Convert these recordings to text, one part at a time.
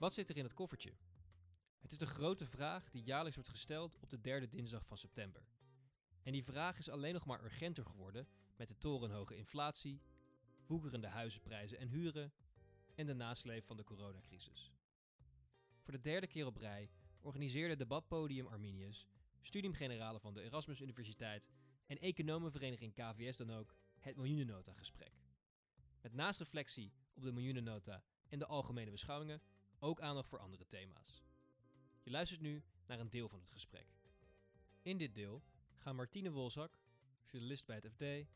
Wat zit er in het koffertje? Het is de grote vraag die jaarlijks wordt gesteld op de derde dinsdag van september. En die vraag is alleen nog maar urgenter geworden met de torenhoge inflatie, woekerende huizenprijzen en huren en de nasleep van de coronacrisis. Voor de derde keer op rij organiseerde debatpodium Arminius, Studium Generale van de Erasmus Universiteit en economenvereniging KVS dan ook het Miljoenennota-gesprek. Met naast reflectie op de Miljoenennota en de algemene beschouwingen ook aandacht voor andere thema's. Je luistert nu naar een deel van het gesprek. In dit deel gaan Martine Wolzak, journalist bij het FD,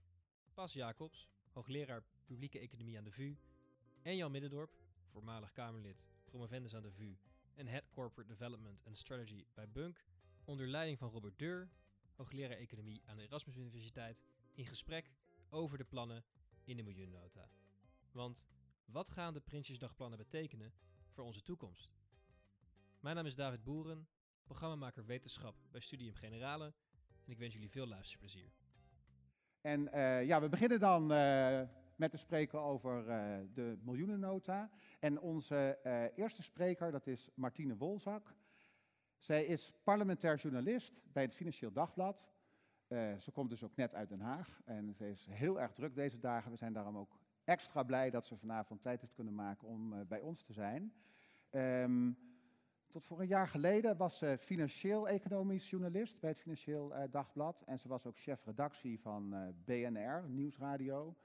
Bas Jacobs, hoogleraar publieke economie aan de VU, en Jan Middendorp, voormalig Kamerlid, promovendus aan de VU en Head Corporate Development and Strategy bij Bunk, onder leiding van Robert Deur, hoogleraar economie aan de Erasmus Universiteit, in gesprek over de plannen in de Miljoennota. Want wat gaan de Prinsjesdagplannen betekenen voor onze toekomst? Mijn naam is David Boeren, programmamaker wetenschap bij Studium Generale en ik wens jullie veel luisterplezier. En uh, ja, we beginnen dan uh, met te spreken over uh, de miljoenennota. En onze eerste spreker, dat is Martine Wolzak. Zij is parlementair journalist bij het Financieel Dagblad. ze komt dus ook net uit Den Haag en ze is heel erg druk deze dagen. We zijn daarom ook extra blij dat ze vanavond tijd heeft kunnen maken om bij ons te zijn. Um, tot voor een jaar geleden was ze financieel-economisch journalist bij het Financieel eh, Dagblad. En ze was ook chef-redactie van uh, BNR, Nieuwsradio.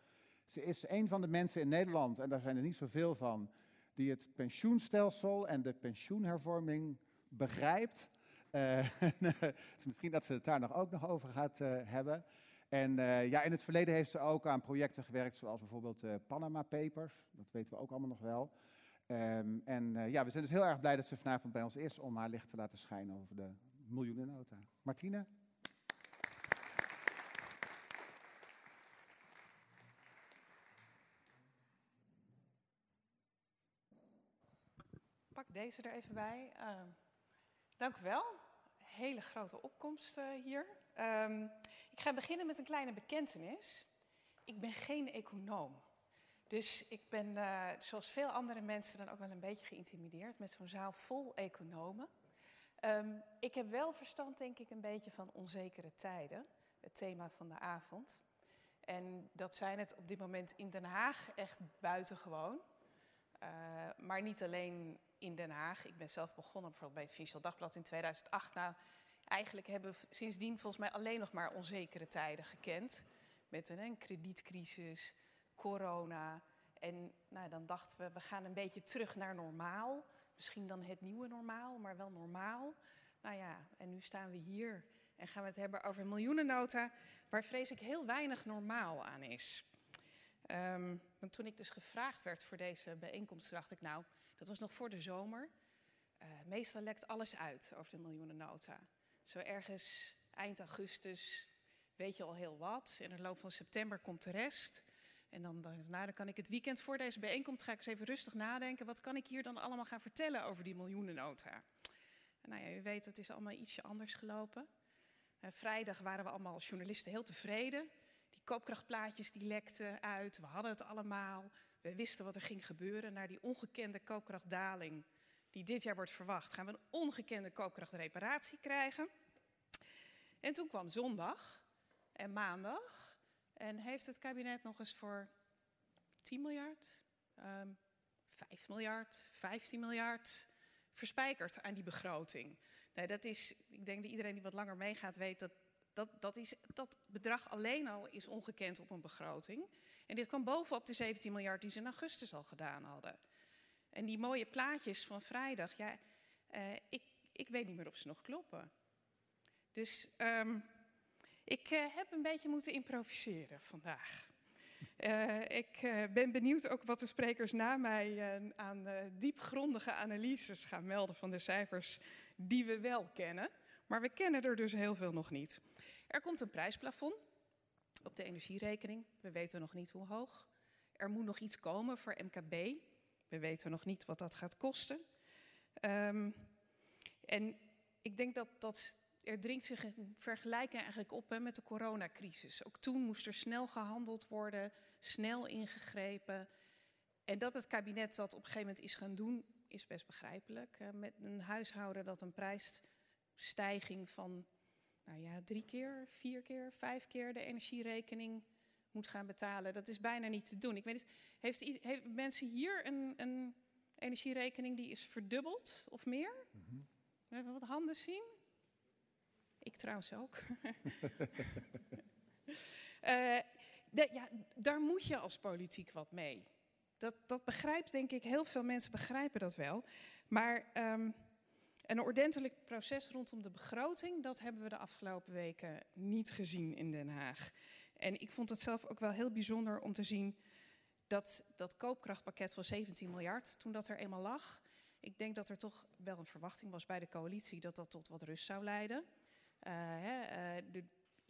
Ze is een van de mensen in Nederland, en daar zijn er niet zoveel van, die het pensioenstelsel en de pensioenhervorming begrijpt. Misschien dat ze het daar nog ook nog over gaat hebben. En ja, in het verleden heeft ze ook aan projecten gewerkt, zoals bijvoorbeeld Panama Papers. Dat weten we ook allemaal nog wel. Um, en uh, ja, we zijn dus heel erg blij dat ze vanavond bij ons is om haar licht te laten schijnen over de miljoenennota. Martine? Pak deze er even bij. Uh, dank u wel. Hele grote opkomst uh, hier. Um, ik ga beginnen met een kleine bekentenis. Ik ben geen econoom. Dus ik ben, uh, zoals veel andere mensen, dan ook wel een beetje geïntimideerd met zo'n zaal vol economen. Um, ik heb wel verstand, denk ik, een beetje van onzekere tijden, het thema van de avond. En dat zijn het op dit moment in Den Haag echt buitengewoon. Uh, maar niet alleen in Den Haag. Ik ben zelf begonnen bijvoorbeeld bij het Financieel Dagblad in 2008. Nou, eigenlijk hebben we sindsdien volgens mij alleen nog maar onzekere tijden gekend. Met een, kredietcrisis, corona. En nou, dan dachten we, we gaan een beetje terug naar normaal. Misschien dan het nieuwe normaal, maar wel normaal. Nou ja, en nu staan we hier en gaan we het hebben over miljoenennota, waar vrees ik heel weinig normaal aan is. Um, want toen ik dus gevraagd werd voor deze bijeenkomst, dacht ik, nou, dat was nog voor de zomer. Uh, meestal lekt alles uit over de miljoenennota. Zo ergens eind augustus weet je al heel wat. In de loop van september komt de rest. En dan, nou, dan kan ik het weekend voor deze bijeenkomst ga ik eens even rustig nadenken. Wat kan ik hier dan allemaal gaan vertellen over die miljoenennota? En nou ja, u weet, het is allemaal ietsje anders gelopen. Uh, vrijdag waren we allemaal als journalisten heel tevreden. Koopkrachtplaatjes die lekten uit. We hadden het allemaal. We wisten wat er ging gebeuren. Naar die ongekende koopkrachtdaling die dit jaar wordt verwacht, gaan we een ongekende koopkrachtreparatie krijgen. En toen kwam zondag en maandag. En heeft het kabinet nog eens voor 10 miljard, um, ehm, 5 miljard, 15 miljard verspijkerd aan die begroting? Nee, dat is, ik denk dat iedereen die wat langer meegaat weet dat dat, dat, is, dat bedrag alleen al is ongekend op een begroting. En dit kwam bovenop de 17 miljard die ze in augustus al gedaan hadden. En die mooie plaatjes van vrijdag, ja, uh, ik, ik weet niet meer of ze nog kloppen. Dus um, ik uh, heb een beetje moeten improviseren vandaag. Uh, ik ben benieuwd ook wat de sprekers na mij aan diepgrondige analyses gaan melden van de cijfers die we wel kennen. Maar we kennen er dus heel veel nog niet. Er komt een prijsplafond op de energierekening. We weten nog niet hoe hoog. Er moet nog iets komen voor MKB. We weten nog niet wat dat gaat kosten. Um, en ik denk dat, dat er dringt zich een vergelijking eigenlijk op hè, met de coronacrisis. Ook toen moest er snel gehandeld worden, snel ingegrepen. En dat het kabinet dat op een gegeven moment is gaan doen, is best begrijpelijk. Met een huishouden dat een prijsstijging van nou ja, drie keer, vier keer, vijf keer de energierekening moet gaan betalen. Dat is bijna niet te doen. Ik weet niet, heeft, heeft mensen hier een, een energierekening die is verdubbeld of meer? Mm -hmm. We wat handen zien. Ik trouwens ook. uh, de, ja, daar moet je als politiek wat mee. Dat, dat begrijpt, denk ik, heel veel mensen begrijpen dat wel. Maar um, een ordentelijk proces rondom de begroting, dat hebben we de afgelopen weken niet gezien in Den Haag. En ik vond het zelf ook wel heel bijzonder om te zien dat dat koopkrachtpakket van 17 miljard, toen dat er eenmaal lag, ik denk dat er toch wel een verwachting was bij de coalitie dat dat tot wat rust zou leiden. Uh, hè, de,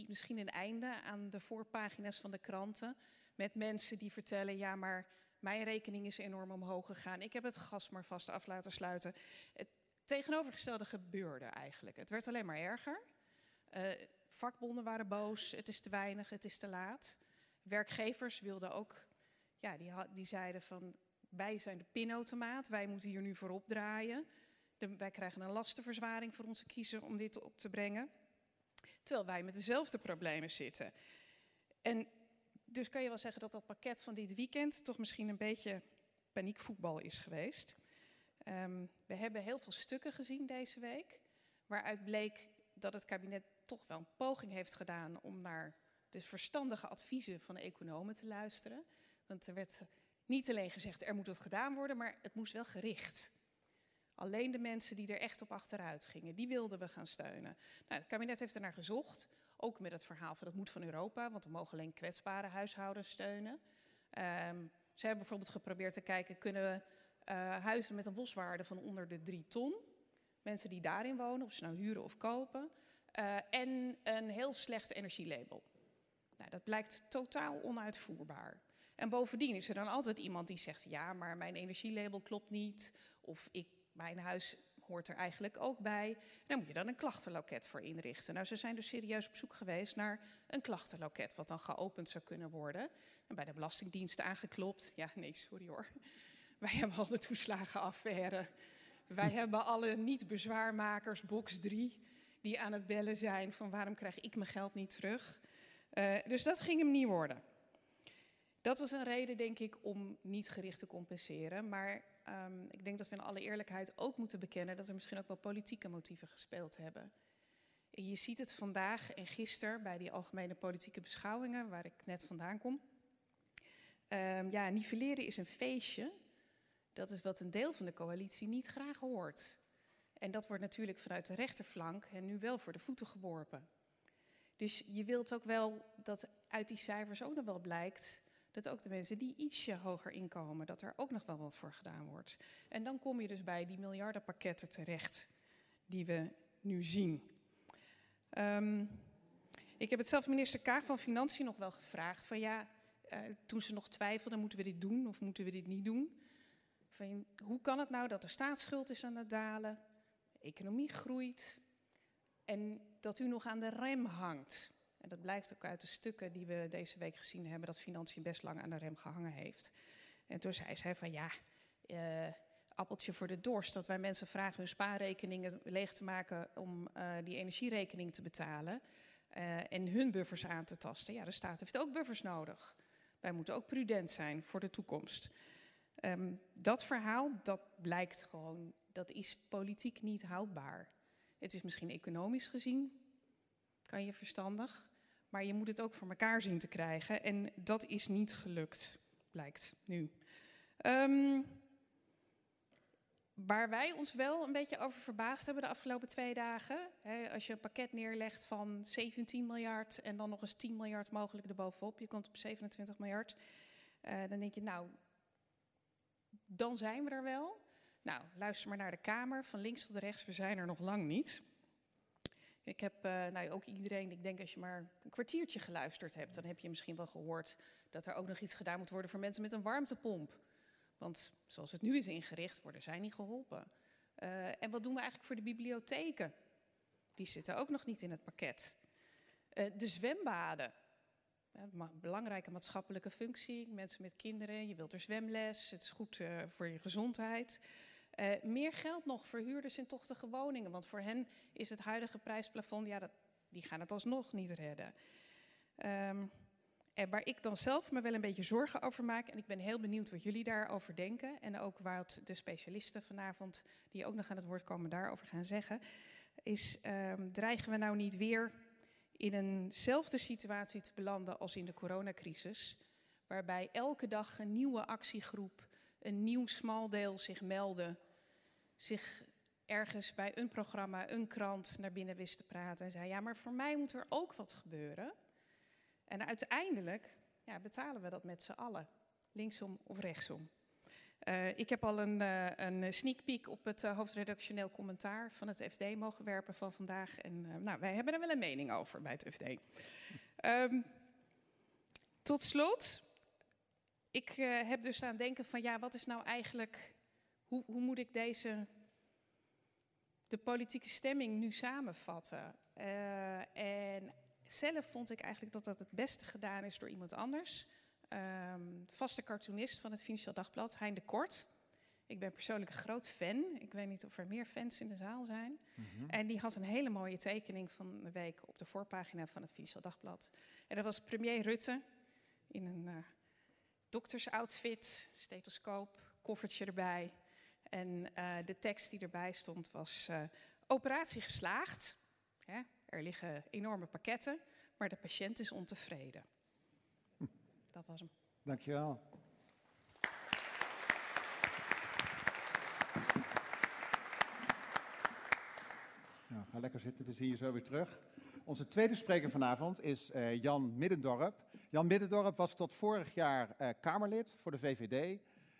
misschien een einde aan de voorpagina's van de kranten met mensen die vertellen, ja maar mijn rekening is enorm omhoog gegaan. Ik heb het gas maar vast af laten sluiten. Het tegenovergestelde gebeurde eigenlijk. Het werd alleen maar erger. Uh, vakbonden waren boos, het is te weinig, het is te laat. Werkgevers wilden ook, ja, die, die zeiden van wij zijn de pinautomaat, wij moeten hier nu voorop draaien. De, wij krijgen een lastenverzwaring voor onze kiezer om dit op te brengen. Terwijl wij met dezelfde problemen zitten. En dus kan je wel zeggen dat dat pakket van dit weekend toch misschien een beetje paniekvoetbal is geweest. Um, we hebben heel veel stukken gezien deze week, waaruit bleek dat het kabinet toch wel een poging heeft gedaan om naar de verstandige adviezen van de economen te luisteren. Want er werd niet alleen gezegd er moet wat gedaan worden, maar het moest wel gericht. Alleen de mensen die er echt op achteruit gingen, die wilden we gaan steunen. Nou, het kabinet heeft ernaar gezocht, ook met het verhaal van dat moet van Europa, want we mogen alleen kwetsbare huishoudens steunen. Um, ze hebben bijvoorbeeld geprobeerd te kijken, kunnen we huizen met een boswaarde van onder de drie ton, mensen die daarin wonen, of ze nou huren of kopen, uh, en een heel slecht energielabel. Nou, dat blijkt totaal onuitvoerbaar. En bovendien is er dan altijd iemand die zegt: ja, maar mijn energielabel klopt niet, of ik, mijn huis hoort er eigenlijk ook bij. Daar moet je dan een klachtenloket voor inrichten. Nou, ze zijn dus serieus op zoek geweest naar een klachtenloket, wat dan geopend zou kunnen worden. En bij de Belastingdienst aangeklopt. Ja, nee, sorry hoor. Wij hebben al de toeslagenaffaire. Wij hebben alle niet-bezwaarmakers, box 3, die aan het bellen zijn van waarom krijg ik mijn geld niet terug. Uh, dus dat ging hem niet worden. Dat was een reden, denk ik, om niet gericht te compenseren. Maar um, ik denk dat we in alle eerlijkheid ook moeten bekennen dat er misschien ook wel politieke motieven gespeeld hebben. En je ziet het vandaag en gisteren bij die algemene politieke beschouwingen, waar ik net vandaan kom. Um, ja, nivelleren is een feestje. Dat is wat een deel van de coalitie niet graag hoort. En dat wordt natuurlijk vanuit de rechterflank en nu wel voor de voeten geworpen. Dus je wilt ook wel dat uit die cijfers ook nog wel blijkt dat ook de mensen die ietsje hoger inkomen, dat er ook nog wel wat voor gedaan wordt. En dan kom je dus bij die miljardenpakketten terecht die we nu zien. Um, ik heb het zelf minister Kaag van Financiën nog wel gevraagd van ja, uh, toen ze nog twijfelden, moeten we dit doen of moeten we dit niet doen? Hoe kan het nou dat de staatsschuld is aan het dalen, de economie groeit en dat u nog aan de rem hangt? En dat blijft ook uit de stukken die we deze week gezien hebben, dat financiën best lang aan de rem gehangen heeft. En toen zei zij van ja, uh, appeltje voor de dorst, dat wij mensen vragen hun spaarrekeningen leeg te maken om uh, die energierekening te betalen uh, en hun buffers aan te tasten. Ja, de staat heeft ook buffers nodig. Wij moeten ook prudent zijn voor de toekomst. Um, dat verhaal, dat blijkt gewoon, dat is politiek niet houdbaar. Het is misschien economisch gezien, kan je verstandig. Maar je moet het ook voor elkaar zien te krijgen. En dat is niet gelukt, blijkt nu. Um, waar wij ons wel een beetje over verbaasd hebben de afgelopen twee dagen. Hè, als je een pakket neerlegt van 17 miljard en dan nog eens 10 miljard mogelijk erbovenop. Je komt op 27 miljard. Uh, dan denk je, nou, dan zijn we er wel. Nou, luister maar naar de Kamer. Van links tot rechts, we zijn er nog lang niet. Ik heb uh, nou, ook iedereen, ik denk als je maar een kwartiertje geluisterd hebt, dan heb je misschien wel gehoord dat er ook nog iets gedaan moet worden voor mensen met een warmtepomp. Want zoals het nu is ingericht, worden zij niet geholpen. Uh, en wat doen we eigenlijk voor de bibliotheken? Die zitten ook nog niet in het pakket. Uh, de zwembaden. Ja, belangrijke maatschappelijke functie. Mensen met kinderen, je wilt er zwemles, het is goed voor je gezondheid. Uh, meer geld nog voor huurders in tochtige woningen. Want voor hen is het huidige prijsplafond, ja, dat, die gaan het alsnog niet redden. Um, en waar ik dan zelf me wel een beetje zorgen over maak, en ik ben heel benieuwd wat jullie daarover denken, en ook wat de specialisten vanavond, die ook nog aan het woord komen, daarover gaan zeggen, is um, dreigen we nou niet weer in eenzelfde situatie te belanden als in de coronacrisis, waarbij elke dag een nieuwe actiegroep, een nieuw smaldeel zich meldde, zich ergens bij een programma, een krant naar binnen wist te praten en zei, ja, maar voor mij moet er ook wat gebeuren. En uiteindelijk ja, betalen we dat met z'n allen, linksom of rechtsom. Uh, ik heb al een, uh, een sneak peek op het uh, hoofdredactioneel commentaar van het FD mogen werpen van vandaag. En nou, wij hebben er wel een mening over bij het FD. Um, tot slot, ik heb dus aan denken van ja, wat is nou eigenlijk, hoe, hoe moet ik deze, de politieke stemming nu samenvatten? en zelf vond ik eigenlijk dat dat het beste gedaan is door iemand anders. Um, vaste cartoonist van het Financieel Dagblad, Hein de Kort. Ik ben persoonlijk een groot fan. Ik weet niet of er meer fans in de zaal zijn. Mm -hmm. En die had een hele mooie tekening van de week op de voorpagina van het Financieel Dagblad. En dat was premier Rutte in een uh, doktersoutfit, stethoscoop, koffertje erbij. En uh, de tekst die erbij stond was uh, operatie geslaagd. Er liggen enorme pakketten, maar de patiënt is ontevreden. Dat was hem. Dankjewel. Nou, ga lekker zitten, we zien je zo weer terug. Onze tweede spreker vanavond is uh, Jan Middendorp. Jan Middendorp was tot vorig jaar uh, Kamerlid voor de VVD.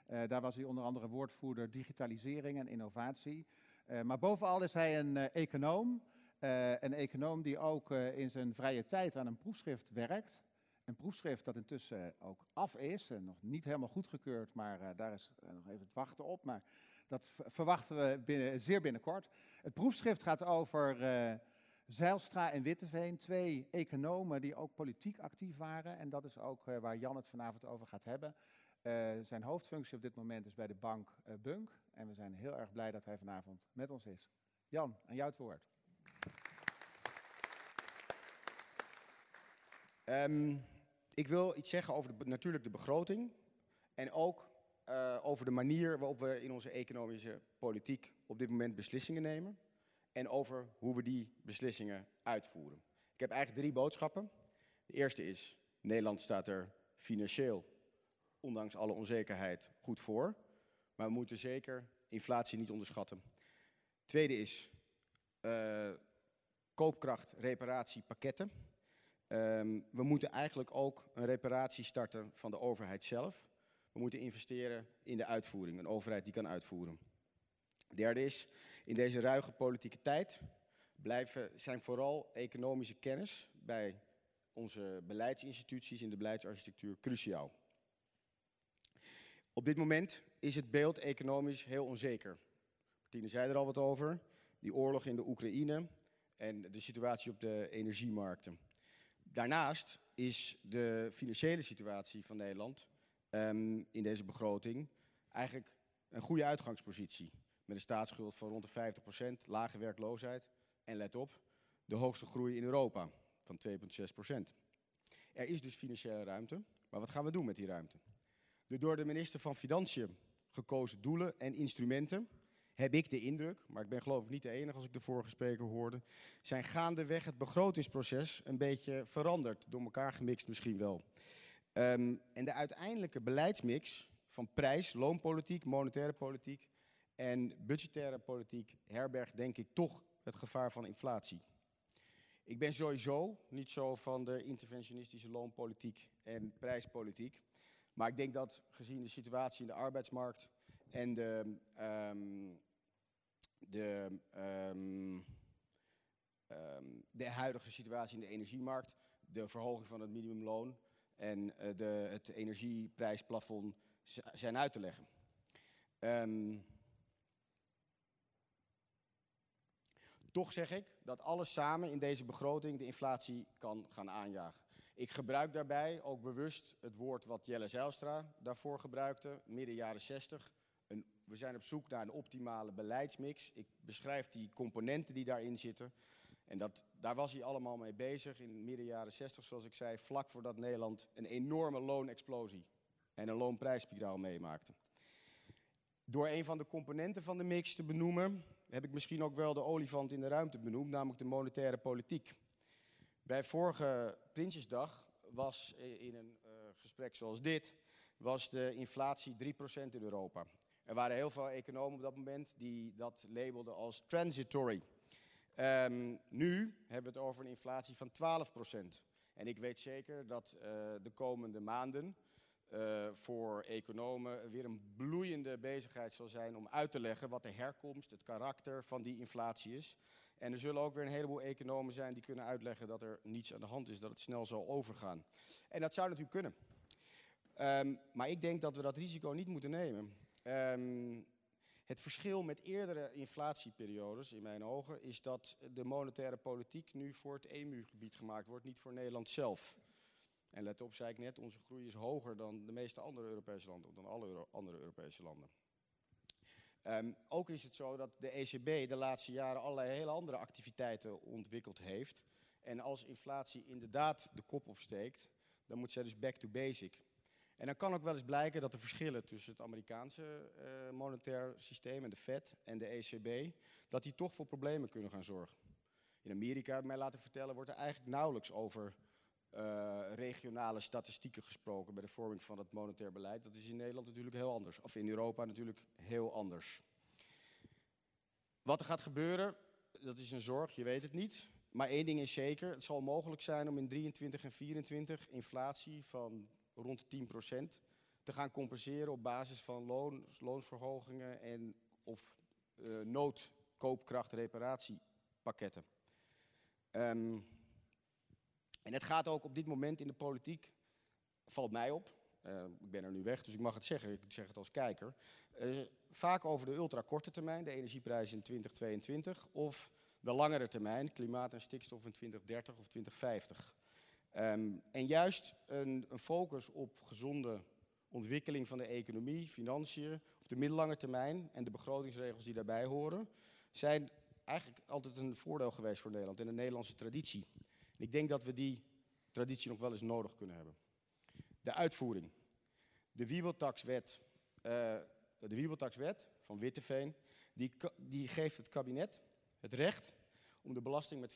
Uh, daar was hij onder andere woordvoerder digitalisering en innovatie. maar bovenal is hij een econoom. Een econoom die ook in zijn vrije tijd aan een proefschrift werkt. Een proefschrift dat intussen ook af is en nog niet helemaal goedgekeurd, maar uh, daar is nog even het wachten op. Maar dat verwachten we binnen, zeer binnenkort. Het proefschrift gaat over Zeilstra en Witteveen, twee economen die ook politiek actief waren. En dat is ook waar Jan het vanavond over gaat hebben. zijn hoofdfunctie op dit moment is bij de bank Bunk. En we zijn heel erg blij dat hij vanavond met ons is. Jan, aan jou het woord. Um, ik wil iets zeggen over de, natuurlijk de begroting en ook uh, over de manier waarop we in onze economische politiek op dit moment beslissingen nemen en over hoe we die beslissingen uitvoeren. Ik heb eigenlijk drie boodschappen. De eerste is, Nederland staat er financieel, ondanks alle onzekerheid, goed voor. Maar we moeten zeker inflatie niet onderschatten. Tweede is, uh, koopkracht, reparatie, pakketten. Um, we moeten eigenlijk ook een reparatie starten van de overheid zelf. We moeten investeren in de uitvoering, een overheid die kan uitvoeren. Derde is, in deze ruige politieke tijd blijven, zijn vooral economische kennis bij onze beleidsinstituties in de beleidsarchitectuur cruciaal. Op dit moment is het beeld economisch heel onzeker. Martine zei er al wat over. Die oorlog in de Oekraïne en de situatie op de energiemarkten. Daarnaast is de financiële situatie van Nederland um, in deze begroting eigenlijk een goede uitgangspositie. Met een staatsschuld van rond de 50%, lage werkloosheid en let op, de hoogste groei in Europa van 2,6%. Er is dus financiële ruimte, maar wat gaan we doen met die ruimte? De door de minister van Financiën gekozen doelen en instrumenten heb ik de indruk, maar ik ben geloof ik niet de enige als ik de vorige spreker hoorde, zijn gaandeweg het begrotingsproces een beetje veranderd, door elkaar gemixt misschien wel. Um, en de uiteindelijke beleidsmix van prijs, loonpolitiek, monetaire politiek en budgettaire politiek herbergt denk ik toch het gevaar van inflatie. Ik ben sowieso niet zo van de interventionistische loonpolitiek en prijspolitiek. Maar ik denk dat gezien de situatie in de arbeidsmarkt en de um, de, um, um, de huidige situatie in de energiemarkt, de verhoging van het minimumloon en uh, de, het energieprijsplafond zijn uit te leggen. Um, toch zeg ik dat alles samen in deze begroting de inflatie kan gaan aanjagen. Ik gebruik daarbij ook bewust het woord wat Jelle Zijlstra daarvoor gebruikte, midden jaren 60, een We zijn op zoek naar een optimale beleidsmix. Ik beschrijf die componenten die daarin zitten. En dat, daar was hij allemaal mee bezig in midden jaren 60, zoals ik zei, vlak voordat Nederland een enorme loonexplosie en een loonprijsspiraal meemaakte. Door een van de componenten van de mix te benoemen, heb ik misschien ook wel de olifant in de ruimte benoemd, namelijk de monetaire politiek. Bij vorige Prinsjesdag was in een uh, gesprek zoals dit, was de inflatie 3% in Europa. Er waren heel veel economen op dat moment die dat labelden als transitory. Um, nu hebben we het over een inflatie van 12%. En ik weet zeker dat uh, de komende maanden uh, voor economen weer een bloeiende bezigheid zal zijn om uit te leggen wat de herkomst, het karakter van die inflatie is. En er zullen ook weer een heleboel economen zijn die kunnen uitleggen dat er niets aan de hand is, dat het snel zal overgaan. En dat zou natuurlijk kunnen. Um, maar ik denk dat we dat risico niet moeten nemen. Um, het verschil met eerdere inflatieperiodes, in mijn ogen, is dat de monetaire politiek nu voor het EMU-gebied gemaakt wordt, niet voor Nederland zelf. En let op, zei ik net, onze groei is hoger dan de meeste andere Europese landen, dan alle andere Europese landen. Um, ook is het zo dat de ECB de laatste jaren allerlei hele andere activiteiten ontwikkeld heeft. En als inflatie inderdaad de kop opsteekt, dan moet zij dus back to basic. En dan kan ook wel eens blijken dat de verschillen tussen het Amerikaanse uh, monetair systeem en de Fed en de ECB, dat die toch voor problemen kunnen gaan zorgen. In Amerika, heb ik mij laten vertellen, wordt er eigenlijk nauwelijks over uh, regionale statistieken gesproken bij de vorming van het monetair beleid. Dat is in Nederland natuurlijk heel anders, of in Europa natuurlijk heel anders. Wat er gaat gebeuren, dat is een zorg, je weet het niet. Maar één ding is zeker, het zal mogelijk zijn om in 23 en 24 inflatie van rond de 10% te gaan compenseren op basis van loon, loonsverhogingen en of uh, noodkoopkrachtreparatiepakketten. Um, en het gaat ook op dit moment in de politiek, valt mij op, uh, ik ben er nu weg, dus ik mag het zeggen, ik zeg het als kijker, uh, vaak over de ultrakorte termijn, de energieprijs in 2022, of de langere termijn, klimaat en stikstof in 2030 of 2050. Um, en juist een, focus op gezonde ontwikkeling van de economie, financiën, op de middellange termijn en de begrotingsregels die daarbij horen, zijn eigenlijk altijd een voordeel geweest voor Nederland en de Nederlandse traditie. En ik denk dat we die traditie nog wel eens nodig kunnen hebben. De uitvoering. De Wiebeltaxwet, uh, de Wiebeltaxwet van Witteveen, die, die geeft het kabinet het recht om de belasting met 5%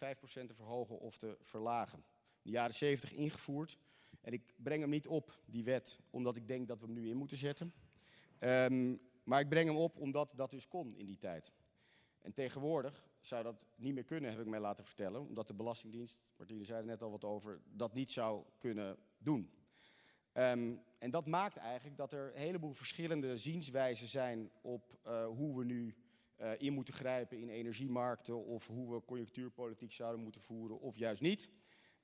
te verhogen of te verlagen de jaren 70 ingevoerd. En ik breng hem niet op, die wet, omdat ik denk dat we hem nu in moeten zetten. Um, maar ik breng hem op omdat dat dus kon in die tijd. En tegenwoordig zou dat niet meer kunnen, heb ik mij laten vertellen. Omdat de Belastingdienst, Martine zei er net al wat over, dat niet zou kunnen doen. Um, en dat maakt eigenlijk dat er een heleboel verschillende zienswijzen zijn op uh, hoe we nu uh, in moeten grijpen in energiemarkten. Of hoe we conjunctuurpolitiek zouden moeten voeren of juist niet.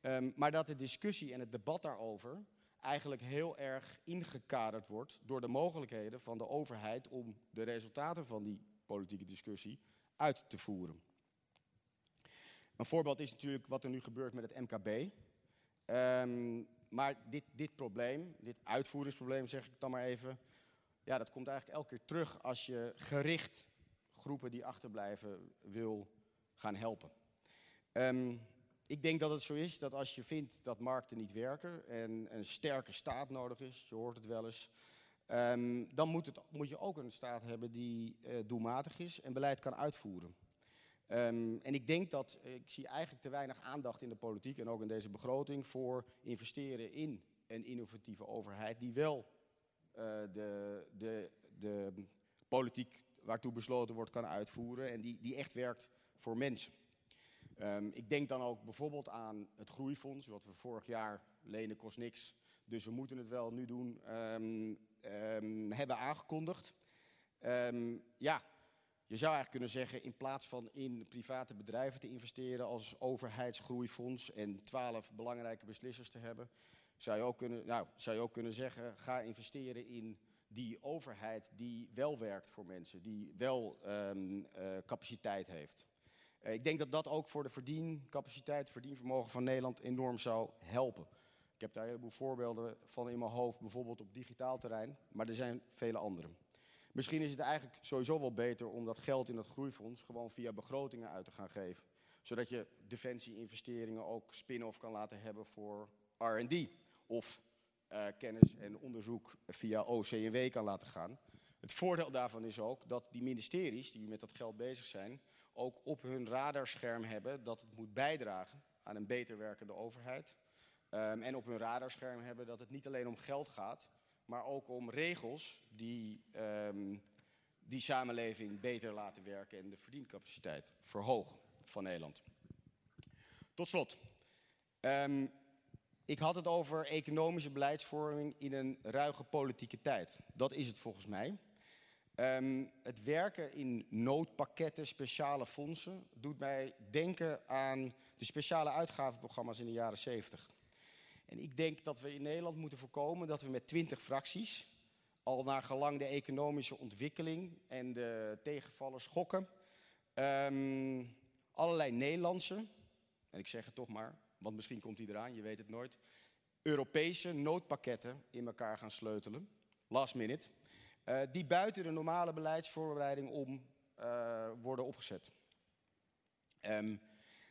Um, maar dat de discussie en het debat daarover eigenlijk heel erg ingekaderd wordt door de mogelijkheden van de overheid om de resultaten van die politieke discussie uit te voeren. Een voorbeeld is natuurlijk wat er nu gebeurt met het MKB. Um, maar dit, dit probleem, dit uitvoeringsprobleem zeg ik dan maar even, ja, dat komt eigenlijk elke keer terug als je gericht groepen die achterblijven wil gaan helpen. Um, ik denk dat het zo is dat als je vindt dat markten niet werken en een sterke staat nodig is, je hoort het wel eens, um, dan moet, het, moet, je ook een staat hebben die uh, doelmatig is en beleid kan uitvoeren. Um, en ik denk dat, ik zie eigenlijk te weinig aandacht in de politiek en ook in deze begroting voor investeren in een innovatieve overheid die wel uh, de, de, de politiek waartoe besloten wordt kan uitvoeren en die, die echt werkt voor mensen. Um, ik denk dan ook bijvoorbeeld aan het groeifonds, wat we vorig jaar lenen kost niks, dus we moeten het wel nu doen, um, um, hebben aangekondigd. ja, je zou eigenlijk kunnen zeggen, in plaats van in private bedrijven te investeren als overheidsgroeifonds en twaalf belangrijke beslissers te hebben, zou je, ook kunnen, nou, zou je ook kunnen zeggen, ga investeren in die overheid die wel werkt voor mensen, die wel uh, capaciteit heeft. Uh, ik denk dat dat ook voor de verdiencapaciteit, verdienvermogen van Nederland enorm zou helpen. Ik heb daar een heleboel voorbeelden van in mijn hoofd, bijvoorbeeld op digitaal terrein, maar er zijn vele andere. Misschien is het eigenlijk sowieso wel beter om dat geld in dat groeifonds gewoon via begrotingen uit te gaan geven. Zodat je defensie-investeringen ook spin-off kan laten hebben voor RD. Of uh, kennis en onderzoek via OCW kan laten gaan. Het voordeel daarvan is ook dat die ministeries die met dat geld bezig zijn, ook op hun radarscherm hebben dat het moet bijdragen aan een beter werkende overheid. Um, en op hun radarscherm hebben dat het niet alleen om geld gaat, maar ook om regels die um, die samenleving beter laten werken en de verdiencapaciteit verhogen van Nederland. Tot slot. Um, ik had het over economische beleidsvorming in een ruige politieke tijd. Dat is het volgens mij. Um, het werken in noodpakketten, speciale fondsen, doet mij denken aan de speciale uitgavenprogramma's in de jaren 70. En ik denk dat we in Nederland moeten voorkomen dat we met twintig fracties, al naar gelang de economische ontwikkeling en de tegenvallers schokken, um, allerlei Nederlandse, en ik zeg het toch maar, want misschien komt die eraan, je weet het nooit, Europese noodpakketten in elkaar gaan sleutelen, last minute, uh, die buiten de normale beleidsvoorbereiding om uh, worden opgezet. Um,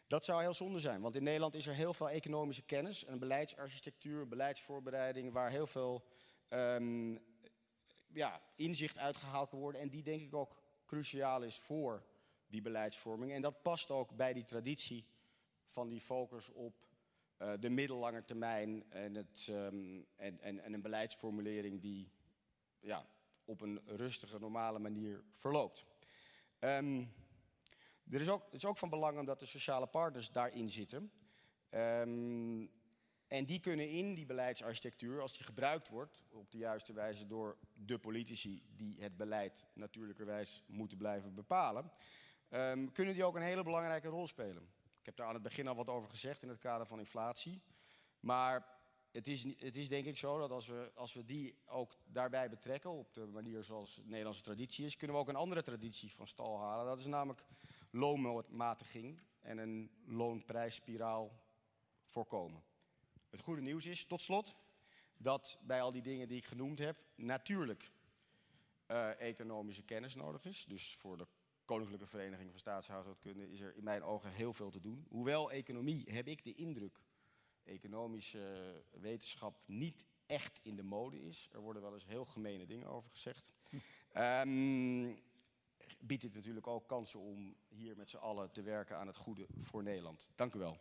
dat zou heel zonde zijn, want in Nederland is er heel veel economische kennis, een beleidsarchitectuur, beleidsvoorbereiding, waar heel veel um, ja, inzicht uitgehaald kan worden en die denk ik ook cruciaal is voor die beleidsvorming. En dat past ook bij die traditie van die focus op uh, de middellange termijn en, het, en, en, en, een beleidsformulering die ja, op een rustige, normale manier verloopt. Um, er is ook, het is ook van belang omdat de sociale partners daarin zitten. Um, en die kunnen in die beleidsarchitectuur, als die gebruikt wordt op de juiste wijze door de politici die het beleid natuurlijkerwijs moeten blijven bepalen, um, kunnen die ook een hele belangrijke rol spelen. Ik heb daar aan het begin al wat over gezegd in het kader van inflatie. Maar het is, het is denk ik zo dat als we, als we die ook daarbij betrekken, op de manier zoals de Nederlandse traditie is, kunnen we ook een andere traditie van stal halen. Dat is namelijk loonmatiging en een loonprijsspiraal voorkomen. Het goede nieuws is, tot slot, dat bij al die dingen die ik genoemd heb, natuurlijk uh, economische kennis nodig is. Dus voor de Koninklijke Vereniging van Staatshuishoudkunde is er in mijn ogen heel veel te doen. Hoewel economie, heb ik de indruk, economische wetenschap niet echt in de mode is. Er worden wel eens heel gemene dingen over gezegd. um, biedt dit natuurlijk ook kansen om hier met z'n allen te werken aan het goede voor Nederland. Dank u wel.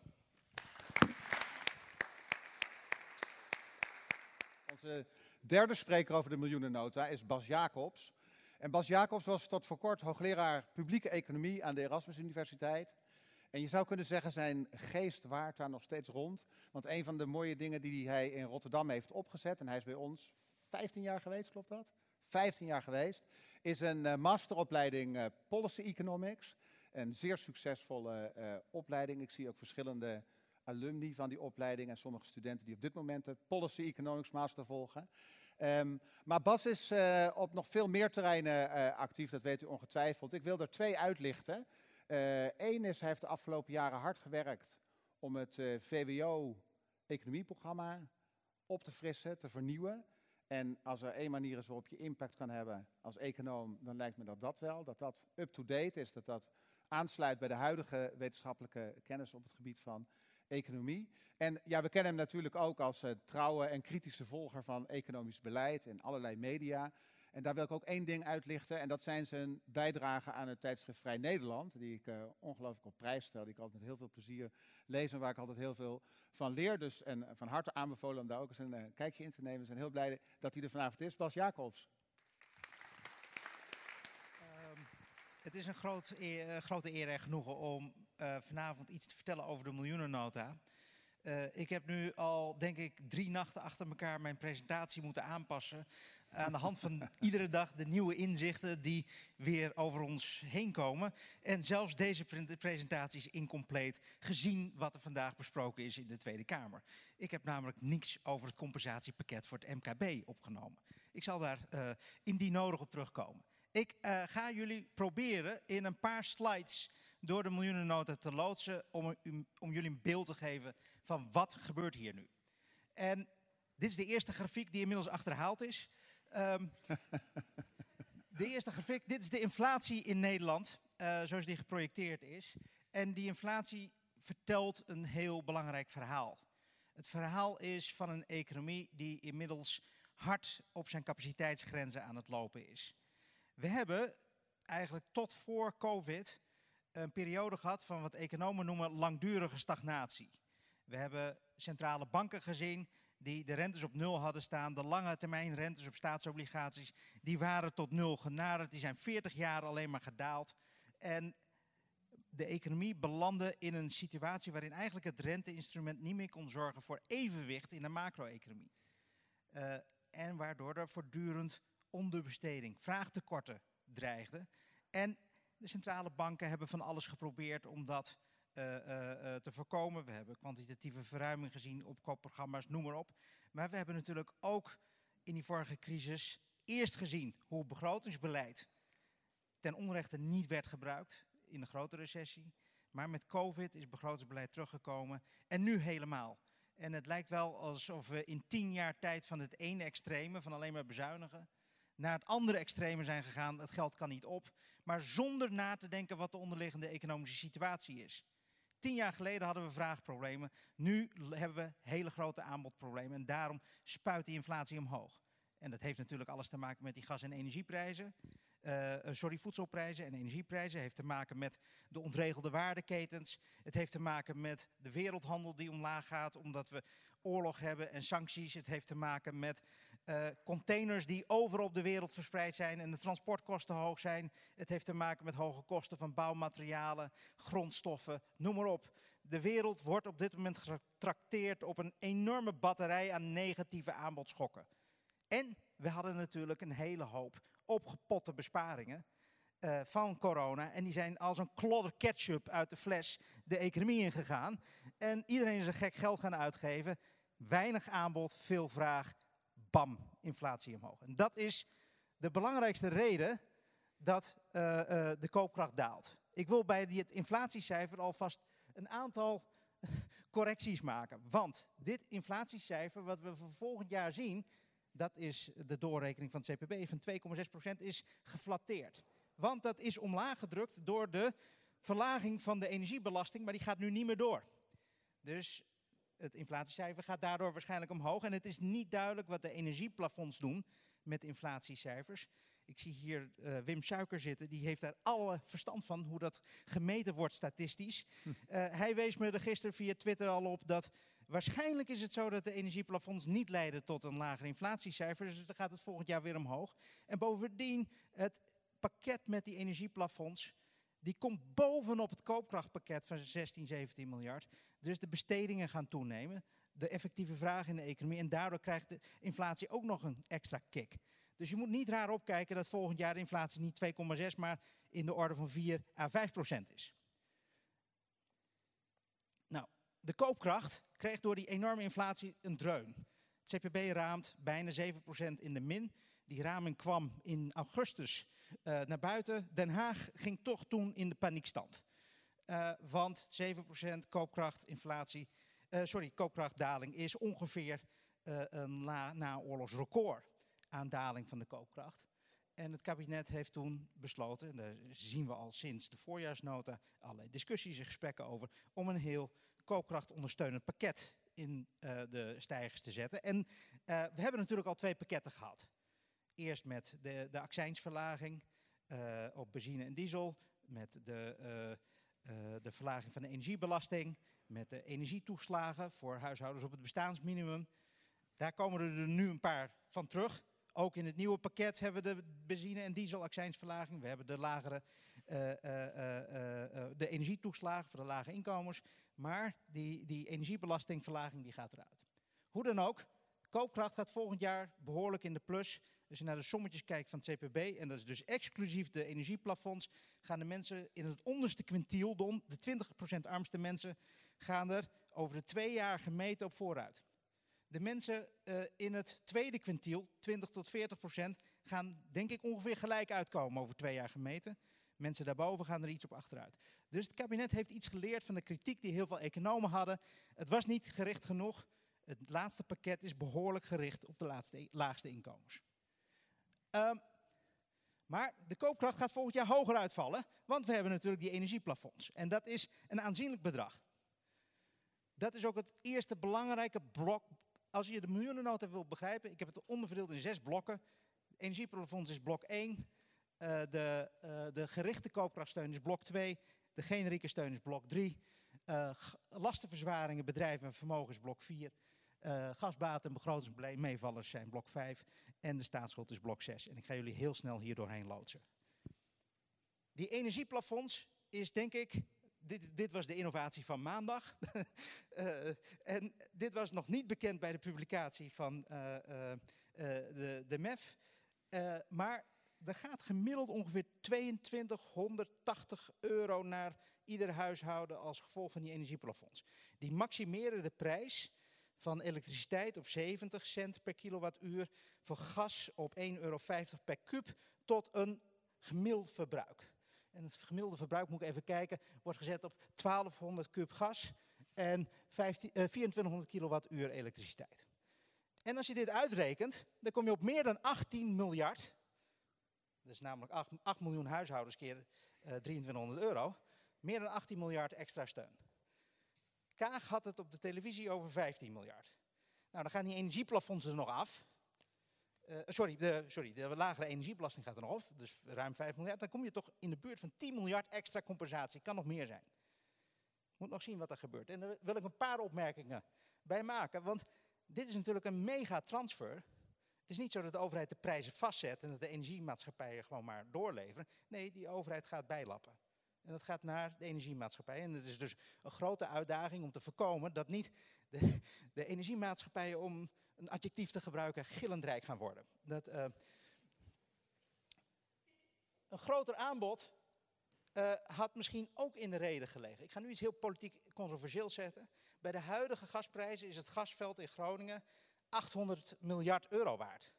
Onze derde spreker over de miljoenennota is Bas Jacobs. En Bas Jacobs was tot voor kort hoogleraar publieke economie aan de Erasmus Universiteit. En je zou kunnen zeggen, zijn geest waart daar nog steeds rond. Want een van de mooie dingen die hij in Rotterdam heeft opgezet, en hij is bij ons 15 jaar geweest, klopt dat? 15 jaar geweest, is een uh, masteropleiding uh, Policy Economics. Een zeer succesvolle uh, opleiding. Ik zie ook verschillende alumni van die opleiding en sommige studenten die op dit moment de Policy Economics Master volgen. Um, maar Bas is op nog veel meer terreinen actief, dat weet u ongetwijfeld. Ik wil er twee uitlichten. Eén uh, is, hij heeft de afgelopen jaren hard gewerkt om het VWO-economieprogramma op te frissen, te vernieuwen. En als er één manier is waarop je impact kan hebben als econoom, dan lijkt me dat dat wel, dat dat up-to-date is, dat dat aansluit bij de huidige wetenschappelijke kennis op het gebied van economie. En ja, we kennen hem natuurlijk ook als uh, trouwe en kritische volger van economisch beleid in allerlei media. En daar wil ik ook één ding uitlichten. En dat zijn zijn bijdrage aan het tijdschrift Vrij Nederland. Die ik uh, ongelooflijk op prijs stel. Die ik altijd met heel veel plezier lees. En waar ik altijd heel veel van leer. Dus en van harte aanbevolen om daar ook eens een uh, kijkje in te nemen. We zijn heel blij dat hij er vanavond is. Bas Jacobs. Um, het is een groot grote eer en genoegen om vanavond iets te vertellen over de miljoenennota. Ik heb nu al, denk ik, drie nachten achter elkaar mijn presentatie moeten aanpassen. Aan de hand van iedere dag de nieuwe inzichten die weer over ons heen komen. En zelfs deze presentatie is incompleet, gezien wat er vandaag besproken is in de Tweede Kamer. Ik heb namelijk niets over het compensatiepakket voor het MKB opgenomen. Ik zal daar uh, indien nodig op terugkomen. Ik uh, ga jullie proberen in een paar slides door de miljoenennota te loodsen om, om jullie een beeld te geven van wat gebeurt hier nu. En dit is de eerste grafiek die inmiddels achterhaald is. Um, De eerste grafiek, dit is de inflatie in Nederland, uh, zoals die geprojecteerd is. En die inflatie vertelt een heel belangrijk verhaal. Het verhaal is van een economie die inmiddels hard op zijn capaciteitsgrenzen aan het lopen is. We hebben eigenlijk tot voor COVID een periode gehad van wat economen noemen langdurige stagnatie. We hebben centrale banken gezien die de rentes op nul hadden staan. De lange termijn rentes op staatsobligaties, die waren tot nul genaderd. Die zijn 40 jaar alleen maar gedaald. En de economie belandde in een situatie waarin eigenlijk het renteinstrument niet meer kon zorgen voor evenwicht in de macro-economie. Uh, en waardoor er voortdurend onderbesteding, vraagtekorten dreigden. En de centrale banken hebben van alles geprobeerd om dat te voorkomen. We hebben kwantitatieve verruiming gezien, opkoopprogramma's, noem maar op. Maar we hebben natuurlijk ook in die vorige crisis eerst gezien hoe begrotingsbeleid ten onrechte niet werd gebruikt in de grote recessie. Maar met COVID is begrotingsbeleid teruggekomen en nu helemaal. En het lijkt wel alsof we in tien jaar tijd van het ene extreme, van alleen maar bezuinigen, naar het andere extreme zijn gegaan. Het geld kan niet op, maar zonder na te denken wat de onderliggende economische situatie is. Tien jaar geleden hadden we vraagproblemen. Nu hebben we hele grote aanbodproblemen. En daarom spuit die inflatie omhoog. En dat heeft natuurlijk alles te maken met die gas- en energieprijzen. Uh, sorry, voedselprijzen en energieprijzen. heeft te maken met de ontregelde waardeketens. Het heeft te maken met de wereldhandel die omlaag gaat omdat we oorlog hebben en sancties. Het heeft te maken met uh, containers die overal op de wereld verspreid zijn en de transportkosten hoog zijn. Het heeft te maken met hoge kosten van bouwmaterialen, grondstoffen, noem maar op. De wereld wordt op dit moment getrakteerd op een enorme batterij aan negatieve aanbodschokken. En we hadden natuurlijk een hele hoop opgepotte besparingen uh, van corona. En die zijn als een klodder ketchup uit de fles de economie ingegaan. En iedereen is een gek geld gaan uitgeven. Weinig aanbod, veel vraag. Bam, inflatie omhoog. En dat is de belangrijkste reden dat uh, uh, de koopkracht daalt. Ik wil bij dit inflatiecijfer alvast een aantal correcties maken. Want dit inflatiecijfer, wat we voor volgend jaar zien, dat is de doorrekening van het CPB van 2,6% is geflatteerd. Want dat is omlaag gedrukt door de verlaging van de energiebelasting, maar die gaat nu niet meer door. Dus het inflatiecijfer gaat daardoor waarschijnlijk omhoog. En het is niet duidelijk wat de energieplafonds doen met inflatiecijfers. Ik zie hier uh, Wim Suiker zitten, die heeft daar alle verstand van hoe dat gemeten wordt statistisch. Uh, hij wees me er gisteren via Twitter al op dat waarschijnlijk is het zo dat de energieplafonds niet leiden tot een lager inflatiecijfer. Dus dan gaat het volgend jaar weer omhoog. En bovendien, het pakket met die energieplafonds, die komt bovenop het koopkrachtpakket van 16, 17 miljard. Dus de bestedingen gaan toenemen, de effectieve vraag in de economie. En daardoor krijgt de inflatie ook nog een extra kick. Dus je moet niet raar opkijken dat volgend jaar de inflatie niet 2,6, maar in de orde van 4 à 5 procent is. Nou, de koopkracht kreeg door die enorme inflatie een dreun. Het CPB raamt bijna 7 procent in de min. Die raming kwam in augustus uh, naar buiten. Den Haag ging toch toen in de paniekstand. Uh, want 7% koopkrachtinflatie, uh, sorry, koopkrachtdaling is ongeveer een na, naoorlogsrecord aan daling van de koopkracht. En het kabinet heeft toen besloten, en daar zien we al sinds de voorjaarsnota allerlei discussies en gesprekken over, om een heel koopkrachtondersteunend pakket in de stijgers te zetten. En we hebben natuurlijk al twee pakketten gehad. Eerst met de, de accijnsverlaging uh, op benzine en diesel, met de, de verlaging van de energiebelasting, met de energietoeslagen voor huishoudens op het bestaansminimum. Daar komen er nu een paar van terug. Ook in het nieuwe pakket hebben we de benzine- en dieselaccijnsverlaging. We hebben de lagere de energietoeslagen voor de lage inkomens. Maar die, die energiebelastingverlaging die gaat eruit. Hoe dan ook, koopkracht gaat volgend jaar behoorlijk in de plus. Als je naar de sommetjes kijkt van het CPB, en dat is dus exclusief de energieplafonds, gaan de mensen in het onderste kwintiel, de 20% armste mensen, gaan er over de twee jaar gemeten op vooruit. De mensen uh, in het tweede kwintiel, 20 tot 40 procent, gaan denk ik ongeveer gelijk uitkomen over twee jaar gemeten. Mensen daarboven gaan er iets op achteruit. Dus het kabinet heeft iets geleerd van de kritiek die heel veel economen hadden. Het was niet gericht genoeg. Het laatste pakket is behoorlijk gericht op de laatste, laagste inkomens. Um, Maar de koopkracht gaat volgend jaar hoger uitvallen, want we hebben natuurlijk die energieplafonds. En dat is een aanzienlijk bedrag. Dat is ook het eerste belangrijke blok. Als je de miljoenennota wil begrijpen, ik heb het onderverdeeld in zes blokken. Energieplafonds is blok 1, uh, eh, de, uh, de gerichte koopkrachtsteun is blok 2, de generieke steun is blok 3, uh, eh, lastenverzwaringen, bedrijven en vermogen is blok 4, uh, gasbaten en begrotingsmeevallers zijn blok 5 en de staatsschuld is blok 6. En ik ga jullie heel snel hier doorheen loodsen. Die energieplafonds is denk ik, dit, dit was de innovatie van maandag. uh, en dit was nog niet bekend bij de publicatie van uh, de, de MEF. maar er gaat gemiddeld ongeveer 2280 euro naar ieder huishouden als gevolg van die energieplafonds. Die maximeren de prijs van elektriciteit op 70 cent per kilowattuur, voor gas op 1,50 euro per kub tot een gemiddeld verbruik. En het gemiddelde verbruik, moet ik even kijken, wordt gezet op 1200 kub gas en 15, uh, 2400 kilowattuur elektriciteit. En als je dit uitrekent, dan kom je op meer dan 18 miljard. Dat is namelijk 8, 8 miljoen huishoudens keer eh, 2300 euro. Meer dan 18 miljard extra steun. Kaag had het op de televisie over 15 miljard. Nou, dan gaan die energieplafonds er nog af. Uh, sorry, de, sorry, de lagere energiebelasting gaat er nog af, dus ruim 5 miljard. Dan kom je toch in de buurt van 10 miljard extra compensatie. Kan nog meer zijn. Moet nog zien wat er gebeurt. En daar wil ik een paar opmerkingen bij maken. Want dit is natuurlijk een mega transfer. Het is niet zo dat de overheid de prijzen vastzet en dat de energiemaatschappijen gewoon maar doorleveren. Nee, die overheid gaat bijlappen. En dat gaat naar de energiemaatschappij. En het is dus een grote uitdaging om te voorkomen dat niet de, de energiemaatschappijen, om een adjectief te gebruiken, gillend rijk gaan worden. Dat, uh, een groter aanbod uh, had misschien ook in de reden gelegen. Ik ga nu iets heel politiek controversieel zetten. Bij de huidige gasprijzen is het gasveld in Groningen 800 miljard euro waard.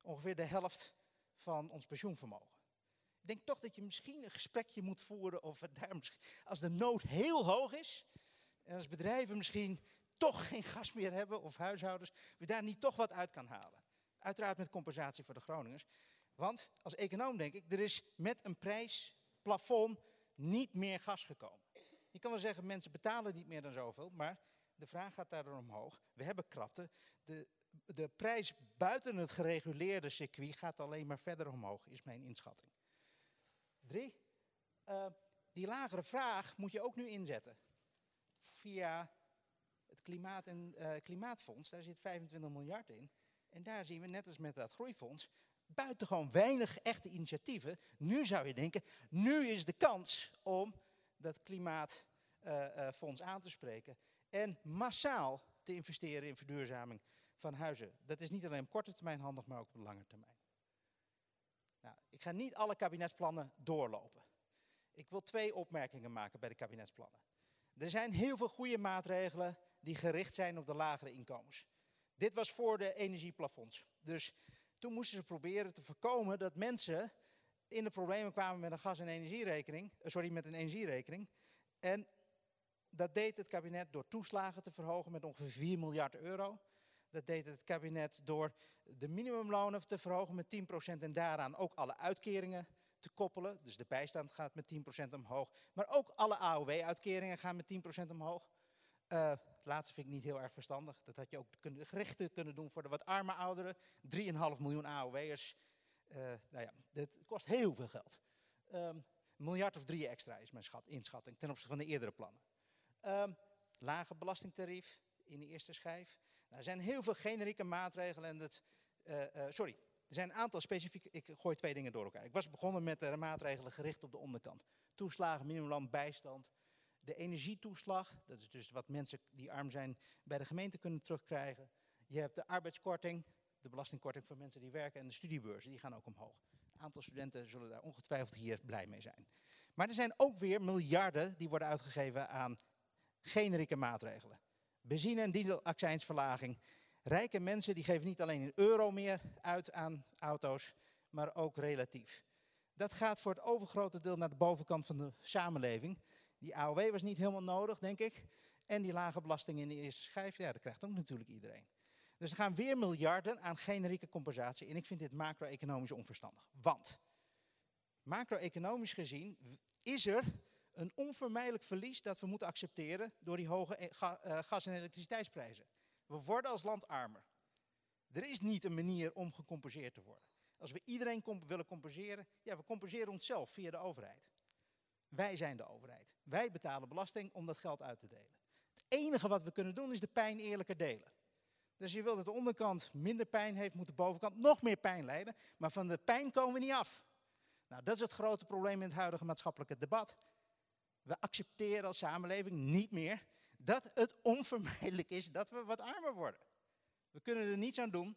Ongeveer de helft van ons pensioenvermogen. Denk toch dat je misschien een gesprekje moet voeren over daar als de nood heel hoog is. En als bedrijven misschien toch geen gas meer hebben of huishoudens, we daar niet toch wat uit kan halen. Uiteraard met compensatie voor de Groningers. Want als econoom denk ik, er is met een prijsplafond niet meer gas gekomen. Je kan wel zeggen, mensen betalen niet meer dan zoveel, maar de vraag gaat daardoor omhoog. We hebben krapte. De, de prijs buiten het gereguleerde circuit gaat alleen maar verder omhoog, is mijn inschatting. Drie, uh, die lagere vraag moet je ook nu inzetten. Via het Klimaat- en uh, Klimaatfonds, daar zit 25 miljard in. En daar zien we, net als met dat groeifonds, buitengewoon weinig echte initiatieven. Nu zou je denken, nu is de kans om dat klimaatfonds uh, aan te spreken. En massaal te investeren in verduurzaming van huizen. Dat is niet alleen op korte termijn handig, maar ook op lange termijn. Nou, ik ga niet alle kabinetsplannen doorlopen. Ik wil twee opmerkingen maken bij de kabinetsplannen. Er zijn heel veel goede maatregelen die gericht zijn op de lagere inkomens. Dit was voor de energieplafonds. Dus toen moesten ze proberen te voorkomen dat mensen in de problemen kwamen met een gas- en energierekening. Eh, sorry, met een energierekening. En dat deed het kabinet door toeslagen te verhogen met ongeveer 4 miljard euro. Dat deed het kabinet door de minimumlonen te verhogen met 10% en daaraan ook alle uitkeringen te koppelen. Dus de bijstand gaat met 10% omhoog. Maar ook alle AOW-uitkeringen gaan met 10% omhoog. Uh, het laatste vind ik niet heel erg verstandig. Dat had je ook kunnen, kunnen doen voor de wat arme ouderen. 3,5 miljoen AOW'ers. Uh, nou ja, dit kost heel veel geld. Um, een miljard of drie extra is mijn schat, inschatting ten opzichte van de eerdere plannen. Um, lage belastingtarief in de eerste schijf. Nou, er zijn heel veel generieke maatregelen en uh, uh, sorry, er zijn een aantal specifieke, ik gooi twee dingen door elkaar. Ik was begonnen met de maatregelen gericht op de onderkant. Toeslagen, minimumland, bijstand. De energietoeslag, dat is dus wat mensen die arm zijn bij de gemeente kunnen terugkrijgen. Je hebt de arbeidskorting, de belastingkorting voor mensen die werken en de studiebeurzen, die gaan ook omhoog. Een aantal studenten zullen daar ongetwijfeld hier blij mee zijn. Maar er zijn ook weer miljarden die worden uitgegeven aan generieke maatregelen benzine- en dieselaccijnsverlaging. Rijke mensen die geven niet alleen in euro meer uit aan auto's, maar ook relatief. Dat gaat voor het overgrote deel naar de bovenkant van de samenleving. Die AOW was niet helemaal nodig, denk ik. En die lage belasting in de eerste schijf, ja, dat krijgt ook natuurlijk iedereen. Dus er gaan weer miljarden aan generieke compensatie. En ik vind dit macro-economisch onverstandig. Want Macro-economisch gezien is er een onvermijdelijk verlies dat we moeten accepteren door die hoge e- eh, gas- en elektriciteitsprijzen. We worden als land armer. Er is niet een manier om gecompenseerd te worden. Als we iedereen willen compenseren, ja, we compenseren onszelf via de overheid. Wij zijn de overheid. Wij betalen belasting om dat geld uit te delen. Het enige wat we kunnen doen is de pijn eerlijker delen. Dus je wilt dat de onderkant minder pijn heeft, moet de bovenkant nog meer pijn lijden. Maar van de pijn komen we niet af. Nou, dat is het grote probleem in het huidige maatschappelijke debat. We accepteren als samenleving niet meer dat het onvermijdelijk is dat we wat armer worden. We kunnen er niets aan doen.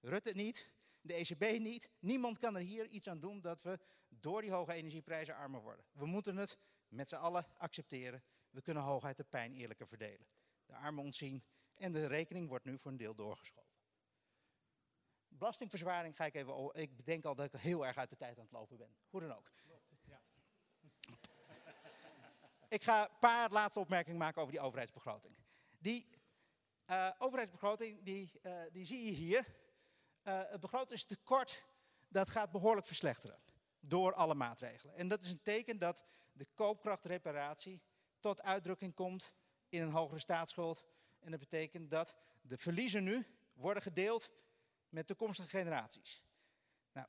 Rutte niet, de ECB niet. Niemand kan er hier iets aan doen dat we door die hoge energieprijzen armer worden. We moeten het met z'n allen accepteren. We kunnen hooguit de pijn eerlijker verdelen. De armen ontzien en de rekening wordt nu voor een deel doorgeschoven. Belastingverzwaring ga ik even. Ik bedenk al dat ik heel erg uit de tijd aan het lopen ben. Hoe dan ook. Ik ga een paar laatste opmerkingen maken over die overheidsbegroting. Die eh, overheidsbegroting, die, eh, die zie je hier. Eh, het begrotingstekort, dat gaat behoorlijk verslechteren. Door alle maatregelen. En dat is een teken dat de koopkrachtreparatie tot uitdrukking komt in een hogere staatsschuld. En dat betekent dat de verliezen nu worden gedeeld met toekomstige generaties. Nou,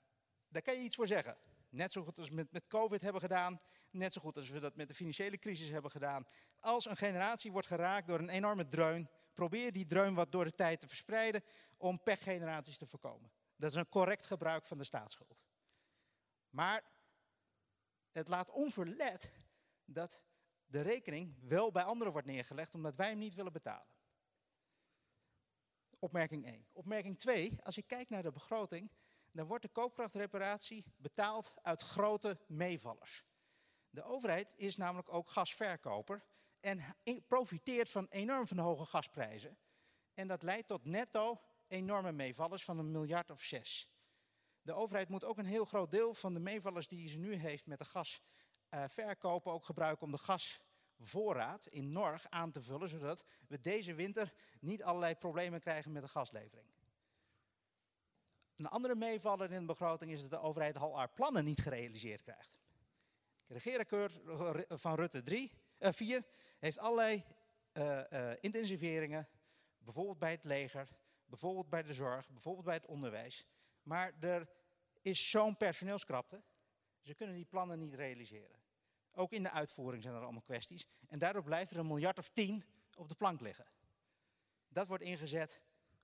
daar kan je iets voor zeggen. Net zo goed als we met, met COVID hebben gedaan, net zo goed als we dat met de financiële crisis hebben gedaan. Als een generatie wordt geraakt door een enorme dreun, probeer die dreun wat door de tijd te verspreiden om pechgeneraties te voorkomen. Dat is een correct gebruik van de staatsschuld. Maar het laat onverlet dat de rekening wel bij anderen wordt neergelegd omdat wij hem niet willen betalen. Opmerking 1. Opmerking 2. Als je kijkt naar de begroting, dan wordt de koopkrachtreparatie betaald uit grote meevallers. De overheid is namelijk ook gasverkoper en profiteert van enorm van hoge gasprijzen. En dat leidt tot netto enorme meevallers van een miljard of zes. De overheid moet ook een heel groot deel van de meevallers die ze nu heeft met de gasverkopen ook gebruiken om de gasvoorraad in Norg aan te vullen, zodat we deze winter niet allerlei problemen krijgen met de gaslevering. Een andere meevaller in de begroting is dat de overheid al haar plannen niet gerealiseerd krijgt. Het regeerakkoord van Rutte 3, eh, 4 heeft allerlei eh, eh, intensiveringen, bijvoorbeeld bij het leger, bijvoorbeeld bij de zorg, bijvoorbeeld bij het onderwijs. Maar er is zo'n personeelskrapte, ze kunnen die plannen niet realiseren. Ook in de uitvoering zijn er allemaal kwesties. En daardoor blijft er een miljard of tien op de plank liggen. Dat wordt ingezet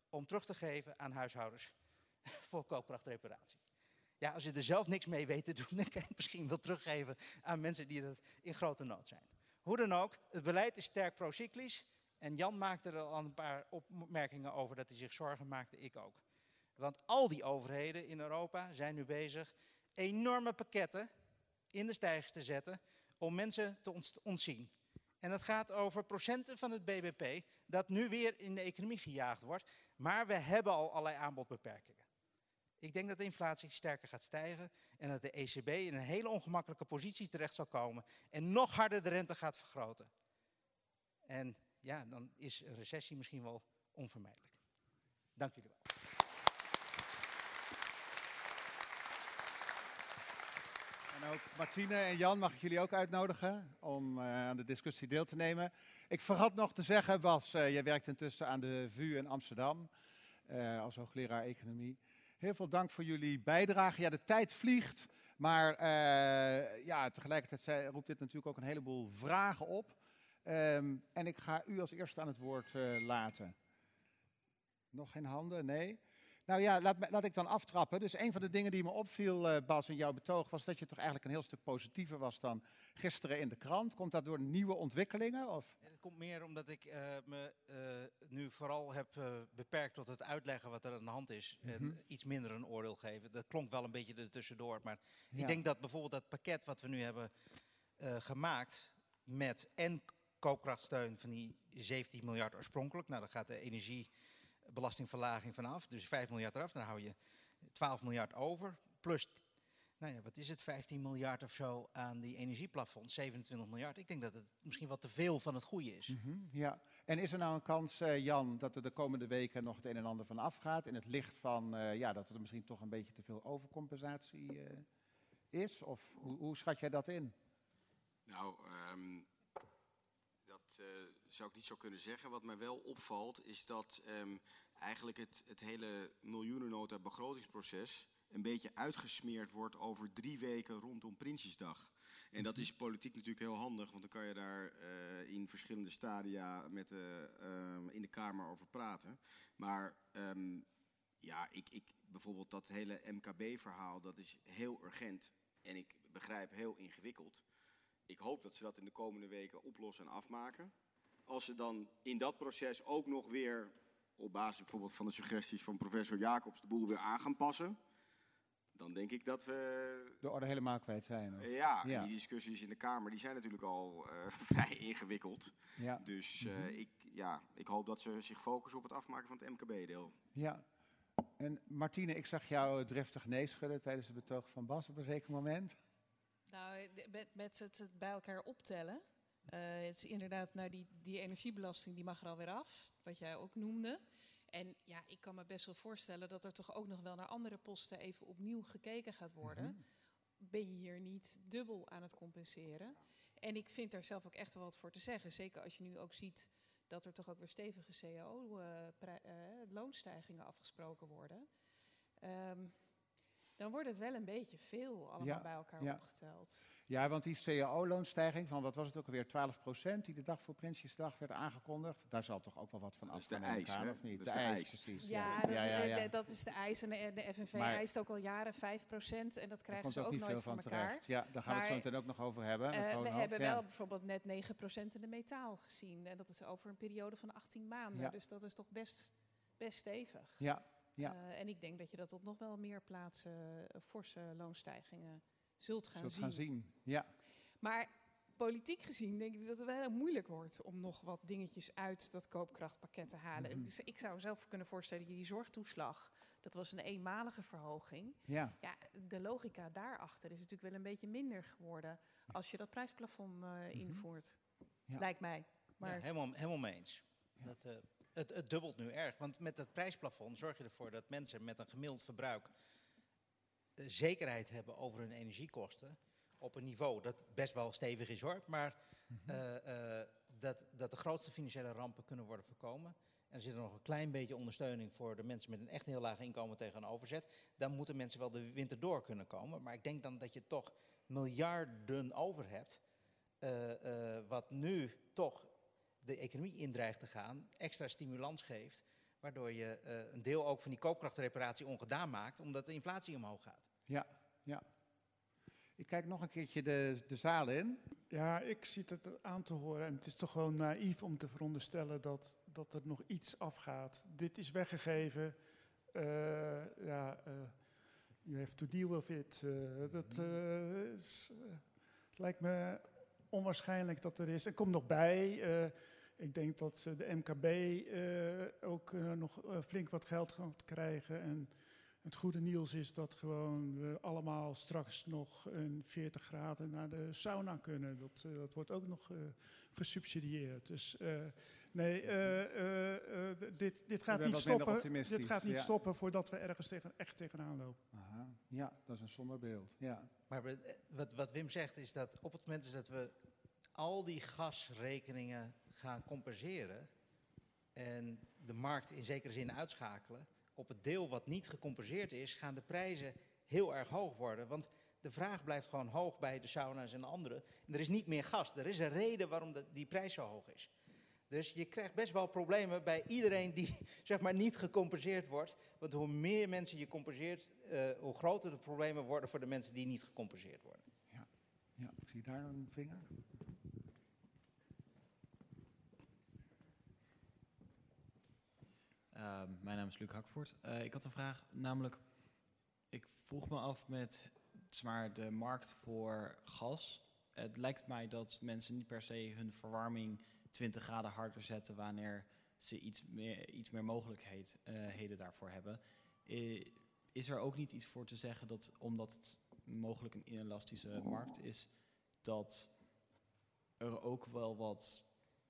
om terug te geven aan huishoudens voor koopkrachtreparatie. Ja, als je er zelf niks mee weet te doen, dan kan je het misschien wel teruggeven aan mensen die dat in grote nood zijn. Hoe dan ook, het beleid is sterk procyclisch. En Jan maakte er al een paar opmerkingen over dat hij zich zorgen maakte, ik ook. Want al die overheden in Europa zijn nu bezig enorme pakketten in de stijgers te zetten om mensen te ont- ontzien. En dat gaat over procenten van het BBP dat nu weer in de economie gejaagd wordt. Maar we hebben al allerlei aanbodbeperkingen. Ik denk dat de inflatie sterker gaat stijgen en dat de ECB in een hele ongemakkelijke positie terecht zal komen en nog harder de rente gaat vergroten. En ja, dan is een recessie misschien wel onvermijdelijk. Dank jullie wel. En ook Martine en Jan mag ik jullie ook uitnodigen om eh, aan de discussie deel te nemen. Ik vergat nog te zeggen, Bas, eh, jij werkt intussen aan de VU in Amsterdam eh, als hoogleraar economie. Heel veel dank voor jullie bijdrage. Ja, de tijd vliegt, maar eh, ja, tegelijkertijd roept dit natuurlijk ook een heleboel vragen op. Ehm, en ik ga u als eerste aan het woord eh, laten. Nog geen handen? Nee? Nou ja, laat, laat ik dan aftrappen. Dus een van de dingen die me opviel, eh, Bas, in jouw betoog, was dat je toch eigenlijk een heel stuk positiever was dan gisteren in de krant. Komt dat door nieuwe ontwikkelingen? Of? Ja, Het komt meer omdat ik eh, me eh, nu vooral heb beperkt tot het uitleggen wat er aan de hand is. En Mhm. iets minder een oordeel geven. Dat klonk wel een beetje er tussendoor. Maar Ja. ik denk dat bijvoorbeeld dat pakket wat we nu hebben gemaakt met en koopkrachtsteun van die 17 miljard oorspronkelijk. Nou, daar gaat de energiebelastingverlaging vanaf. Dus 5 miljard eraf. Dan hou je 12 miljard over. Plus, nou ja, wat is het, 15 miljard of zo aan die energieplafond. 27 miljard. Ik denk dat het misschien wel te veel van het goede is. Mhm, ja. En is er nou een kans, eh, Jan, dat er de komende weken nog het een en ander van afgaat? In het licht van eh, ja, dat er misschien toch een beetje te veel overcompensatie eh, is? Of hoe, hoe schat jij dat in? Nou, ehm, dat eh, zou ik niet zo kunnen zeggen. Wat mij wel opvalt is dat ehm, eigenlijk het, het hele miljoenennota begrotingsproces een beetje uitgesmeerd wordt over drie weken rondom Prinsjesdag. En dat is politiek natuurlijk heel handig, want dan kan je daar eh, in verschillende stadia met, eh, ehm, in de Kamer over praten. Maar ehm, ja, ik, ik, bijvoorbeeld dat hele MKB-verhaal, dat is heel urgent. En ik begrijp heel ingewikkeld. Ik hoop dat ze dat in de komende weken oplossen en afmaken. Als ze dan in dat proces ook nog weer, op basis bijvoorbeeld van de suggesties van professor Jacobs, de boel weer aan gaan passen dan denk ik dat we... De orde helemaal kwijt zijn. Of? Ja, Ja. en die discussies in de Kamer die zijn natuurlijk al eh, vrij ingewikkeld. Ja. Dus eh, ik, ja, ik hoop dat ze zich focussen op het afmaken van het MKB-deel. ja. En Martine, ik zag jou driftig nee schudden tijdens het betoog van Bas op een zeker moment. Nou, met, met het bij elkaar optellen. Eh, het is inderdaad, nou, die, die energiebelasting die mag er alweer af, wat jij ook noemde. En ja, ik kan me best wel voorstellen dat er toch ook nog wel naar andere posten even opnieuw gekeken gaat worden. Ben je hier niet dubbel aan het compenseren? En ik vind daar zelf ook echt wel wat voor te zeggen. Zeker als je nu ook ziet dat er toch ook weer stevige cao-loonstijgingen afgesproken worden. Ehm, dan wordt het wel een beetje veel allemaal Ja, bij elkaar ja. opgeteld. Ja, want die cao-loonstijging van, wat was het ook alweer, 12% die de dag voor Prinsjesdag werd aangekondigd. Daar zal toch ook wel wat van Dat is de eis, aan, hè? of niet? Dat de is de eis, eis. precies. Ja, dat, ja, ja, ja. eh, dat is de eis. En de, de FNV Maar- eist ook al jaren 5%. En dat krijgen ze ook ook niet nooit veel van elkaar. terecht. Ja, daar gaan we het zo meteen ook nog over hebben. Eh, met we hebben ja. wel bijvoorbeeld net 9% in de metaal gezien. En dat is over een periode van 18 maanden. Ja. Dus dat is toch best, best stevig. Ja, ja. Eh, en ik denk dat je dat op nog wel meer plaatsen eh, forse loonstijgingen zult gaan Zult zien. gaan zien. Ja, Maar politiek gezien denk ik dat het wel heel moeilijk wordt om nog wat dingetjes uit dat koopkrachtpakket te halen. Dus ik zou zelf kunnen voorstellen dat je die zorgtoeslag, dat was een eenmalige verhoging. ja. Ja, de logica daarachter is natuurlijk wel een beetje minder geworden als je dat prijsplafond eh, invoert. Mhm. Ja. Lijkt mij. Maar Ja, helemaal, helemaal mee eens. Dat, eh, het, het dubbelt nu erg. Want met dat prijsplafond zorg je ervoor dat mensen met een gemiddeld verbruik eh, zekerheid hebben over hun energiekosten. Op een niveau dat best wel stevig is hoor. Maar eh, eh, dat, dat de grootste financiële rampen kunnen worden voorkomen. En er zit er nog een klein beetje ondersteuning voor de mensen met een echt heel laag inkomen tegenover zet. Dan moeten mensen wel de winter door kunnen komen. Maar ik denk dan dat je toch miljarden over hebt. wat nu toch de economie in dreigt te gaan, extra stimulans geeft. Waardoor je eh, een deel ook van die koopkrachtreparatie ongedaan maakt, omdat de inflatie omhoog gaat. Ja, ja. Ik kijk nog een keertje de, de zaal in. Ja, ik zit het aan te horen en het is toch gewoon naïef om te veronderstellen dat, dat er nog iets afgaat. Dit is weggegeven. eh, ja, eh, you have to deal with it. Eh, dat eh, is, het lijkt me onwaarschijnlijk dat er is. Er komt nog bij. Ik denk dat de MKB eh, ook eh, nog eh, flink wat geld gaat krijgen. En het goede nieuws is dat gewoon we allemaal straks nog een 40 graden naar de sauna kunnen. Dat, dat wordt ook nog eh, gesubsidieerd. Dus eh, nee, eh, eh, eh, dit, dit gaat niet stoppen. Dit gaat niet ja. stoppen voordat we ergens tegen, echt tegenaan lopen. Aha. Ja, dat is een somber beeld. Ja. Maar wat, wat Wim zegt is dat op het moment dat we al die gasrekeningen gaan compenseren en de markt in zekere zin uitschakelen, op het deel wat niet gecompenseerd is, gaan de prijzen heel erg hoog worden. Want de vraag blijft gewoon hoog bij de sauna's en de andere. Er is niet meer gas. Er is een reden waarom die prijs zo hoog is. Dus je krijgt best wel problemen bij iedereen die zeg maar niet gecompenseerd wordt. Want hoe meer mensen je compenseert, eh, hoe groter de problemen worden voor de mensen die niet gecompenseerd worden. ja, ik zie daar een vinger. Uh, mijn naam is Luc Hakvoort. Uh, ik had een vraag, namelijk, ik vroeg me af met maar, de markt voor gas. Het lijkt mij dat mensen niet per se hun verwarming 20 graden harder zetten wanneer ze iets meer, iets meer mogelijkheden daarvoor hebben. Uh, is er ook niet iets voor te zeggen dat, omdat het mogelijk een inelastische markt is, dat er ook wel wat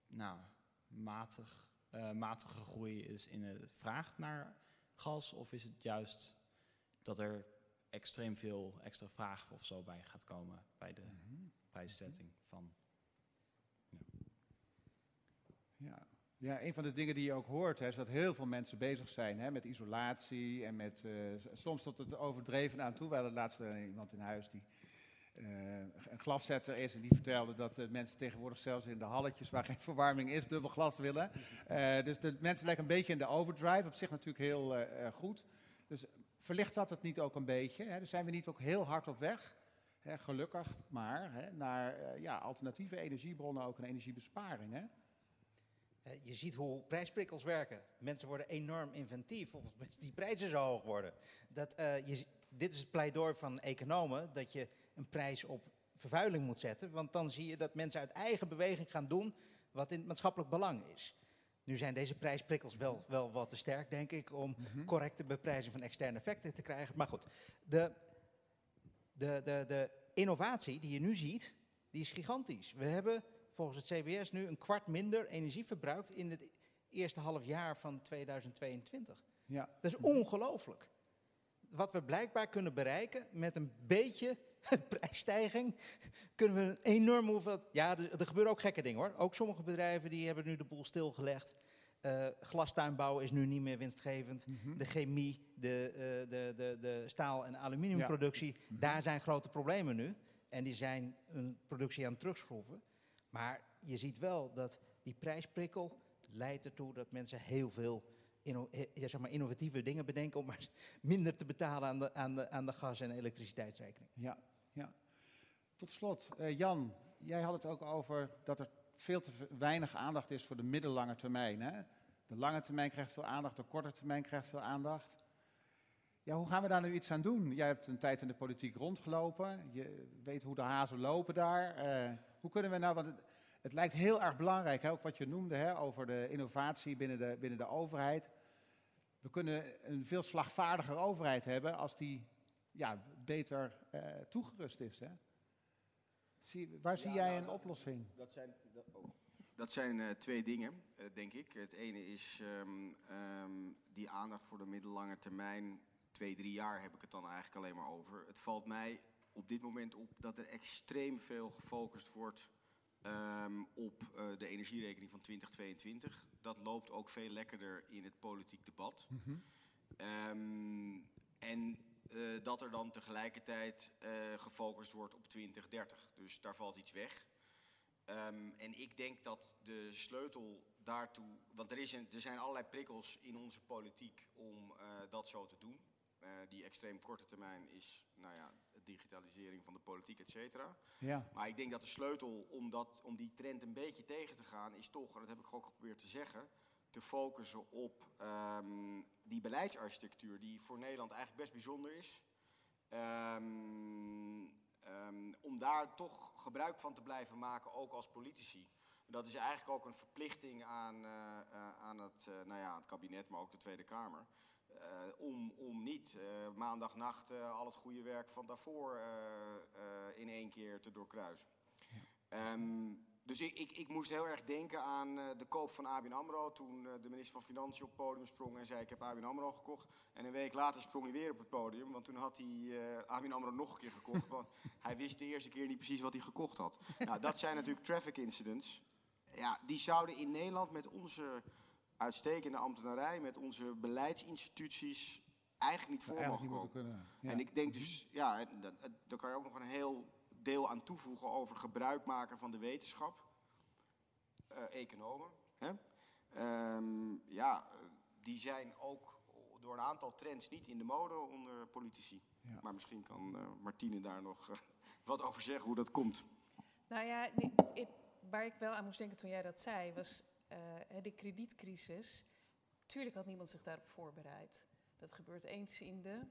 nou, matig uh, matige groei is in de vraag naar gas? Of is het juist dat er extreem veel extra vraag of zo bij gaat komen bij de Mhm. prijszetting van. Ja. ja, een van de dingen die je ook hoort, hè, is dat heel veel mensen bezig zijn hè, met isolatie en met eh, soms tot het overdreven aan toe. We hadden laatst eh, iemand in huis die eh, een glaszetter is en die vertelde dat eh, mensen tegenwoordig zelfs in de halletjes waar geen verwarming is, dubbel glas willen. Eh, dus de mensen lijken een beetje in de overdrive, op zich natuurlijk heel goed. Dus verlicht dat het niet ook een beetje? Hè? Zijn we niet ook heel hard op weg? Hè, gelukkig maar, hè, naar ja, alternatieve energiebronnen, ook een energiebesparing. Je ziet hoe prijsprikkels werken. Mensen worden enorm inventief moment die prijzen zo hoog worden. Dat, je, dit is het pleidooi van economen, dat je een prijs op vervuiling moet zetten. Want dan zie je dat mensen uit eigen beweging gaan doen wat in het maatschappelijk belang is. Nu zijn deze prijsprikkels wel, wel wat te sterk, denk ik, om correcte beprijzing van externe effecten te krijgen. Maar goed, de, de, de, de innovatie die je nu ziet, die is gigantisch. We hebben volgens het CBS nu een kwart minder energie verbruikt in het eerste half jaar van 2022. Ja. Dat is ongelooflijk. Wat we blijkbaar kunnen bereiken met een beetje prijsstijging, kunnen we een enorme hoeveelheid... Ja, er, er gebeuren ook gekke dingen hoor. Ook sommige bedrijven die hebben nu de boel stilgelegd. Eh glastuinbouw is nu niet meer winstgevend. Mhm. De chemie, de, eh, de, de, de staal- en aluminiumproductie, Mhm. daar zijn grote problemen nu. En die zijn hun productie aan het terugschroeven. Maar je ziet wel dat die prijsprikkel leidt ertoe dat mensen heel veel eh, ja, zeg maar innovatieve dingen bedenken om maar minder te betalen aan de, aan de, aan de gas- en elektriciteitsrekening. Ja, ja. Tot slot, eh, Jan, jij had het ook over dat er veel te weinig aandacht is voor de middellange termijn. Hè? De lange termijn krijgt veel aandacht, de korte termijn krijgt veel aandacht. Ja, hoe gaan we daar nu iets aan doen? Jij hebt een tijd in de politiek rondgelopen, je weet hoe de hazen lopen daar. Eh, hoe kunnen we nou, want het, lijkt heel erg belangrijk, hè, ook wat je noemde hè, over de innovatie binnen de, binnen de overheid. We kunnen een veel slagvaardiger overheid hebben als die ja, beter eh, toegerust is. Hè? Zie, waar zie Ja, jij nou, een oplossing? Dat zijn, dat, oh. dat zijn eh, twee dingen, eh, denk ik. Het ene is ehm, ehm, die aandacht voor de middellange termijn. Twee, drie jaar heb ik het dan eigenlijk alleen maar over. Het valt mij op dit moment op dat er extreem veel gefocust wordt ehm, op eh, de energierekening van 2022. Dat loopt ook veel lekkerder in het politiek debat. Ehm, en eh, dat er dan tegelijkertijd eh, gefocust wordt op 2030. Dus daar valt iets weg. Ehm, en ik denk dat de sleutel daartoe. Want er, is een, er zijn allerlei prikkels in onze politiek om dat zo te doen. Die extreem korte termijn is, nou ja, digitalisering van de politiek, et cetera. Ja, Maar ik denk dat de sleutel om, dat, om die trend een beetje tegen te gaan, is toch, en dat heb ik ook geprobeerd te zeggen, te focussen op ehm, die beleidsarchitectuur, die voor Nederland eigenlijk best bijzonder is. Ehm, ehm, om daar toch gebruik van te blijven maken, ook als politici. Dat is eigenlijk ook een verplichting aan, eh, eh, aan het, eh, nou ja, het kabinet, maar ook de Tweede Kamer. Eh, om, om niet eh, maandagnacht eh, al het goede werk van daarvoor in één keer te doorkruisen. Ehm, dus ik, ik, ik moest heel erg denken aan de koop van ABN AMRO. Toen de minister van Financiën op het podium sprong en zei ik heb ABN AMRO gekocht. En een week later sprong hij weer op het podium. Want toen had hij eh ABN AMRO nog een keer gekocht. want hij wist de eerste keer niet precies wat hij gekocht had. Nou, dat zijn natuurlijk traffic incidents. Ja, die zouden in Nederland met onze uitstekende ambtenarij, met onze beleidsinstituties eigenlijk niet voor eigenlijk mogen niet komen. moeten kunnen. Ja. En ik denk dus, ja, en dat- dat- daar kan je ook nog een heel deel aan toevoegen over gebruik maken van de wetenschap. Eh, economen. Hè? Ehm, ja, eh, die zijn ook door een aantal trends niet in de mode onder politici. Ja. Maar misschien kan eh, Martine daar nog wat over zeggen hoe dat komt. Nou ja, die- waar ik wel aan moest denken toen jij dat zei, was de kredietcrisis. Tuurlijk had niemand zich daarop voorbereid. Dat gebeurt eens in de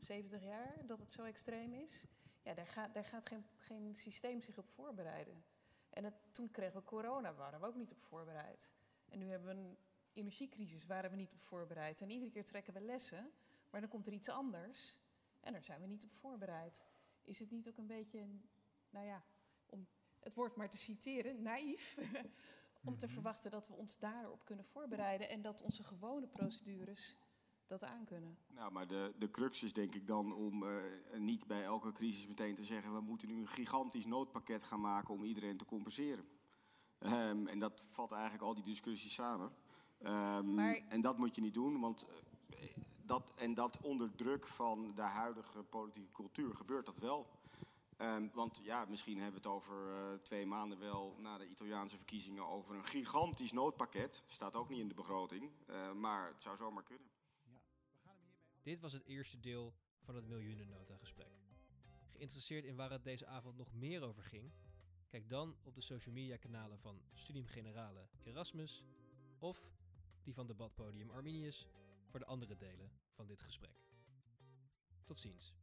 70 jaar dat het zo extreem is. Ja, daar gaat, daar gaat geen, geen systeem zich op voorbereiden. En toen kregen we corona, waren we ook niet op voorbereid. En nu hebben we een energiecrisis, waren we niet op voorbereid. En iedere keer trekken we lessen, maar dan komt er iets anders. En daar zijn we niet op voorbereid. Is het niet ook een beetje, nou ja, om het woord maar te citeren, naïef, om te verwachten dat we ons daarop kunnen voorbereiden en dat onze gewone procedures dat aankunnen. Nou, maar de, de crux is denk ik dan om eh, niet bij elke crisis meteen te zeggen... we moeten nu een gigantisch noodpakket gaan maken om iedereen te compenseren. Ehm, en dat vat eigenlijk al die discussies samen. Ehm, Maar- En dat moet je niet doen, want eh, dat, en dat onder druk van de huidige politieke cultuur gebeurt dat wel. Ehm, want ja, misschien hebben we het over eh, twee maanden wel na de Italiaanse verkiezingen over een gigantisch noodpakket. Staat ook niet in de begroting, eh, maar het zou zomaar kunnen. Dit was het eerste deel van het Miljoenennota-gesprek. Geïnteresseerd in waar het deze avond nog meer over ging? Kijk dan op de social media kanalen van Studium Generale Erasmus of die van Debatpodium Arminius voor de andere delen van dit gesprek. Tot ziens.